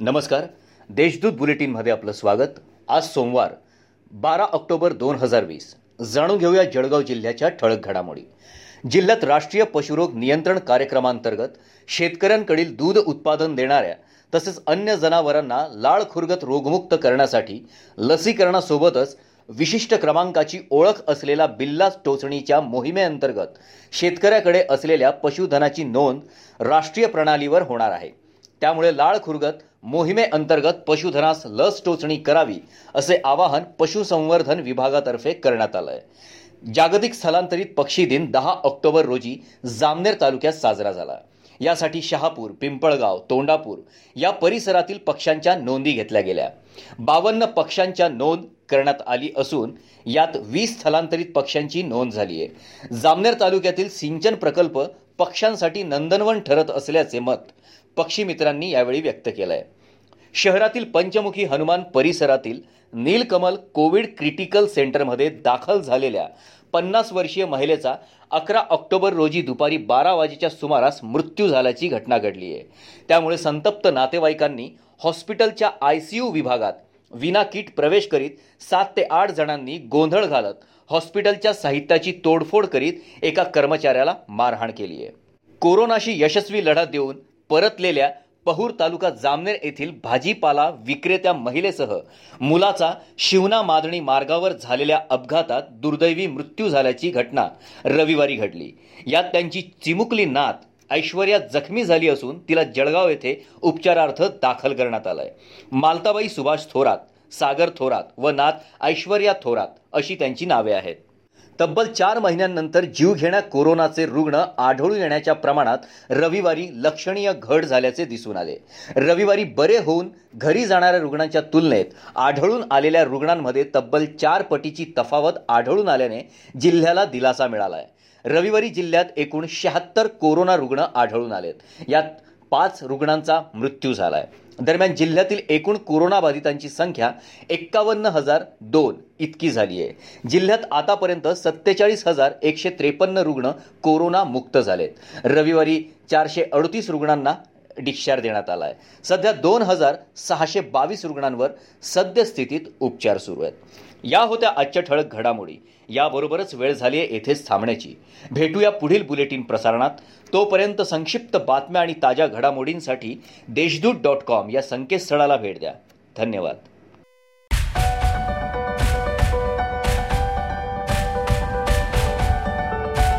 नमस्कार. देशदूत बुलेटिनमध्ये आपलं स्वागत. आज सोमवार बारा ऑक्टोबर दोन हजार वीस. जाणून घेऊया जळगाव जिल्ह्याच्या ठळक घडामोडी. जिल्ह्यात राष्ट्रीय पशुरोग नियंत्रण कार्यक्रमांतर्गत शेतकऱ्यांकडील दूध उत्पादन देणाऱ्या तसेच अन्य जनावरांना लाळ खुरगत रोगमुक्त करण्यासाठी लसीकरणासोबतच विशिष्ट क्रमांकाची ओळख असलेला बिल्ला टोचणीच्या मोहिमेअंतर्गत शेतकऱ्याकडे असलेल्या पशुधनाची नोंद राष्ट्रीय प्रणालीवर होणार आहे. त्यामुळे लाळ खुरगत मोहिमेअंतर्गत पशुधनास लस टोचणी करावी असे आवाहन पशुसंवर्धन विभागातर्फे करण्यात आलं आहे जागतिक स्थलांतरित पक्षी दिन दहा ऑक्टोबर रोजी जामनेर तालुक्यात साजरा झाला. यासाठी शहापूर पिंपळगाव तोंडापूर या परिसरातील पक्ष्यांच्या नोंदी घेतल्या गेल्या. बावन्न पक्ष्यांच्या नोंद करण्यात आली असून यात वीस स्थलांतरित पक्ष्यांची नोंद झाली आहे. जामनेर तालुक्यातील सिंचन प्रकल्प पक्ष्यांसाठी नंदनवन ठरत असल्याचे मत पक्षी मित्रांनी यावेळी व्यक्त केलं आहे शहरातील पंचमुखी हनुमान परिसरातील नीलकमल कोविड क्रिटिकल सेंटरमध्ये दाखल झालेल्या पन्नास वर्षीय महिलेचा अकरा ऑक्टोबर रोजी दुपारी बारा वाजेच्या सुमारास मृत्यू झाल्याची घटना घडली आहे. त्यामुळे संतप्त नातेवाईकांनी हॉस्पिटलच्या आय सी यू विभागात विना किट प्रवेश करीत सात ते आठ जणांनी गोंधळ घालत हॉस्पिटलच्या साहित्याची तोडफोड करीत एका कर्मचाऱ्याला मारहाण केली आहे. कोरोनाशी यशस्वी लढा देऊन परतलेल्या पहूर तालुका जामनेर येथील भाजीपाला विक्रेत्या महिलेसह मुलाचा शिवना मादणी मार्गावर झालेल्या अपघातात दुर्दैवी मृत्यू झाल्याची घटना रविवारी घडली. यात त्यांची चिमुकली नात ऐश्वर्या जखमी झाली असून तिला जळगाव येथे उपचारार्थ दाखल करण्यात आलंय. मालताबाई सुभाष थोरात सागर थोरात व नात ऐश्वर्या थोरात अशी त्यांची नावे आहेत. तब्बल चार महिन्यांनंतर जीवघेण्या कोरोनाचे रुग्ण आढळून येण्याच्या प्रमाणात रविवारी लक्षणीय घट झाल्याचे दिसून आले. रविवारी बरे होऊन घरी जाणाऱ्या रुग्णांच्या तुलनेत आढळून आलेल्या रुग्णांमध्ये तब्बल चार पटीची तफावत आढळून आल्याने जिल्ह्याला दिलासा मिळाला आहे रविवारी जिल्ह्यात एकूण शहात्तर कोरोना रुग्ण आढळून आलेत. यात पाच रुग्णांचा मृत्यू झाला आहे दरम्यान जिल्ह्यातील एकूण कोरोनाबाधितांची संख्या एक्कावन्न हजार दोन इतकी झाली आहे. जिल्ह्यात आतापर्यंत सत्तेचाळीस हजार एकशे त्रेपन्न रुग्ण कोरोनामुक्त झालेत. रविवारी चारशे अडतीस रुग्णांना डिस्चार्ज देण्यात आला आहे सध्या दोन हजार सहाशे बावीस रुग्णांवर सद्यस्थितीत उपचार सुरू आहेत. या होत्या आजच्या ठळक घडामोडी. याबरोबरच वेळ झाली आहे येथेच थांबण्याची. भेटूया पुढील बुलेटिन प्रसारणात. तोपर्यंत संक्षिप्त बातम्या आणि ताज्या घडामोडींसाठी देशदूत डॉट कॉम या संकेतस्थळाला भेट द्या. धन्यवाद.